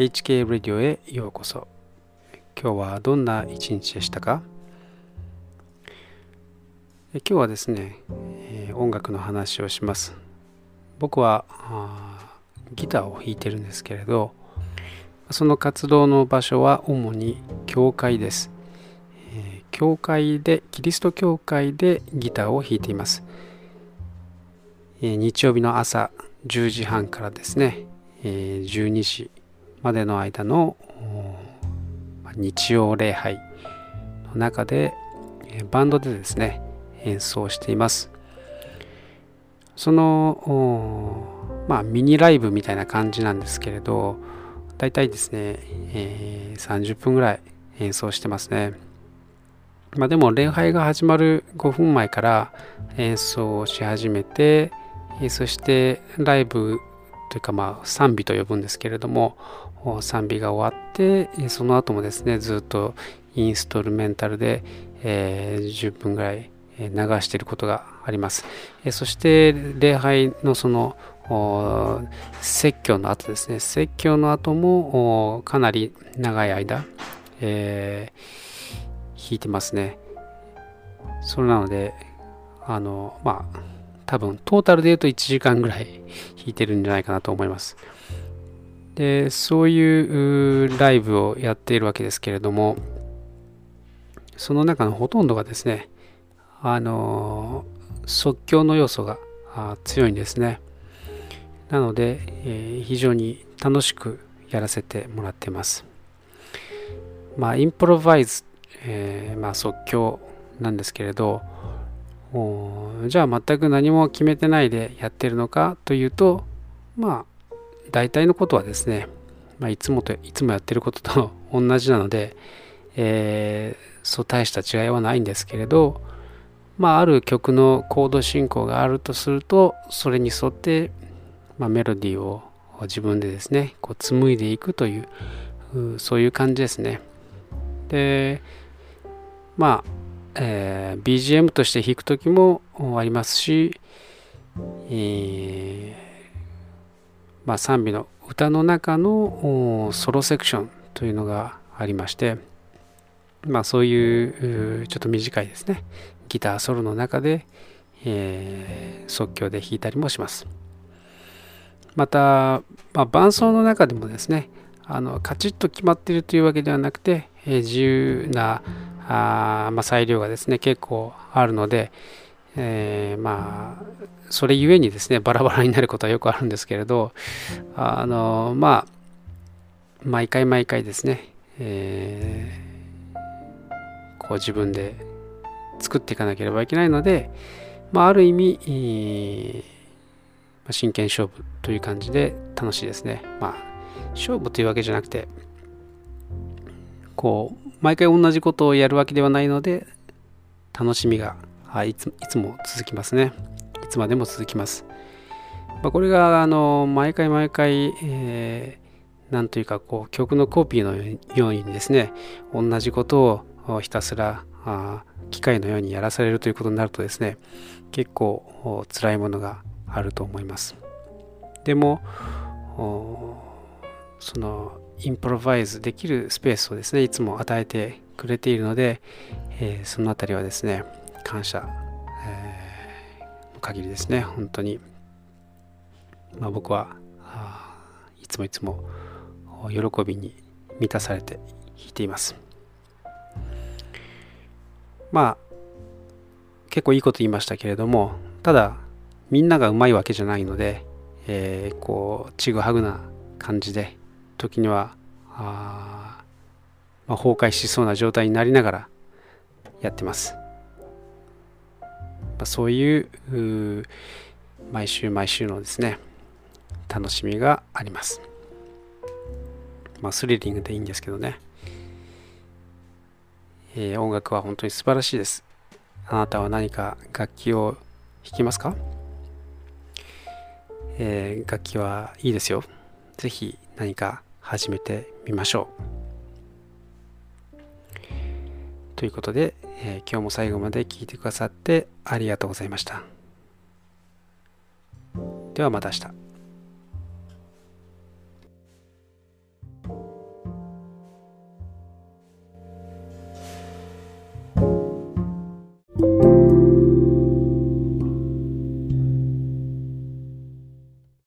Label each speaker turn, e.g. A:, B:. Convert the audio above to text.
A: HK ラディオへようこそ。今日はどんな一日でしたか？今日はですね、え音楽の話をします。僕はギターを弾いてるんですけれどその活動の場所は主に教会です、え教会でキリスト教会でギターを弾いています、え日曜日の朝10時半からですね、12時までの間の日曜礼拝の中でバンドでですね演奏しています。そのまあミニライブみたいな感じなんですけれどだいたいですね、えー、30分ぐらい演奏してますね。まあでも礼拝が始まる5分前から演奏をし始めてそしてライブというかまあ賛美と呼ぶんですけれども賛美が終わってその後もですねずっとインストルメンタルで、えー、10分ぐらい流していることがあります、そして礼拝のその説教の後ですね。説教の後もかなり長い間、えー、弾いてますね。それなのであのまあ多分トータルで言うと1時間ぐらい弾いてるんじゃないかなと思います。でそういうライブをやっているわけですけれどもその中のほとんどがですねあの即興の要素が強いんですね。なので、えー、非常に楽しくやらせてもらってます。まあインプロバイズ、えー、まあ、即興なんですけれどじゃあ全く何も決めてないでやってるのかというとまあ大体のことはですね、まあ、いつもといつもやってることと 同じなので、えー、そう大した違いはないんですけれど、まあ、ある曲のコード進行があるとするとそれに沿って、まあ、メロディーを自分でですねこう紡いでいくというそういう感じですね。でまあ、えー、BGM として弾く時もありますし、えーまあ、賛美の歌の中のソロセクションというのがありまして、まあ、そういうちょっと短いですね。ギターソロの中で、えー、即興で弾いたりもします。また、まあ、伴奏の中でもですねあのカチッと決まっているというわけではなくて、えー、自由なあ、まあ、裁量がですね結構あるので、えー、まあそれゆえにですねバラバラになることはよくあるんですけれどあのまあ毎回毎回ですね、えー、こう自分で作っていかなければいけないので、まあ、ある意味、えー、真剣勝負という感じで楽しいですね。まあ勝負というわけじゃなくてこう毎回同じことをやるわけではないので楽しみがいついつも続きますね。いつまでも続きます。まあ、これがあの毎回毎回、えー、なんというかこう曲のコピーのようにですね同じことをひたすらあ機械のようにやらされるということになるとですね結構辛いものがあると思います。でもそのインプロバイズできるスペースをですねいつも与えてくれているので、えー、その辺りはですね感謝、えー、限りですね本当に、まあ、僕はいつもいつも喜びに満たされて弾いています。まあ結構いいこと言いましたけれどもただみんながうまいわけじゃないので、えー、こうちぐはぐな感じで時にはあ、まあ、崩壊しそうな状態になりながらやってます。まあ、そういう毎週毎週のですね楽しみがあります。まあスリリングでいいんですけどね、えー、音楽は本当に素晴らしいです。あなたは何か楽器を弾きますか、えー、楽器はいいですよ。ぜひ何か始めてみましょう。ということで、えー、今日も最後まで聞いてくださってありがとうございました。ではまた明日。